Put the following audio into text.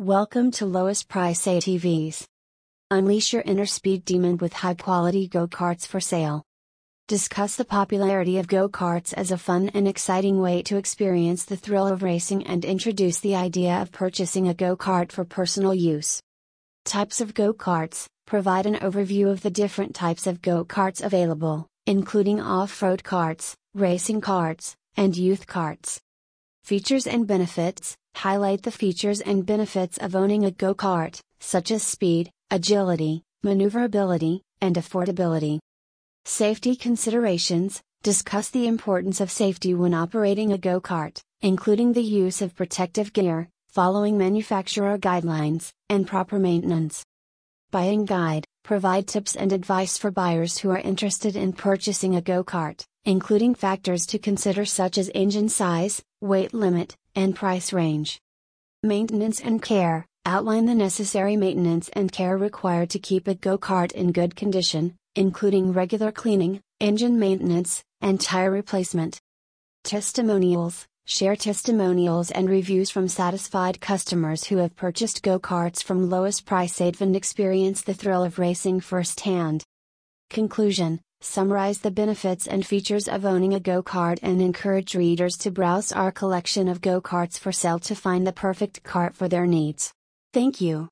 Welcome to lowest price ATVs. Unleash your inner speed demon with high quality go karts for sale. Discuss the popularity of go karts as a fun and exciting way to experience the thrill of racing and introduce the idea of purchasing a go kart for personal use. Types of go karts provide an overview of the different types of go karts available, including off road karts, racing karts, and youth karts. Features and benefits highlight the features and benefits of owning a go kart, such as speed, agility, maneuverability, and affordability. Safety considerations discuss the importance of safety when operating a go kart, including the use of protective gear, following manufacturer guidelines, and proper maintenance. Buying Guide provide tips and advice for buyers who are interested in purchasing a go kart, including factors to consider such as engine size, weight limit, and price range. Maintenance and care outline the necessary maintenance and care required to keep a go kart in good condition, including regular cleaning, engine maintenance, and tire replacement. Testimonials Share testimonials and reviews from satisfied customers who have purchased go karts from lowest price and experience the thrill of racing firsthand. Conclusion Summarize the benefits and features of owning a go kart and encourage readers to browse our collection of go karts for sale to find the perfect kart for their needs. Thank you.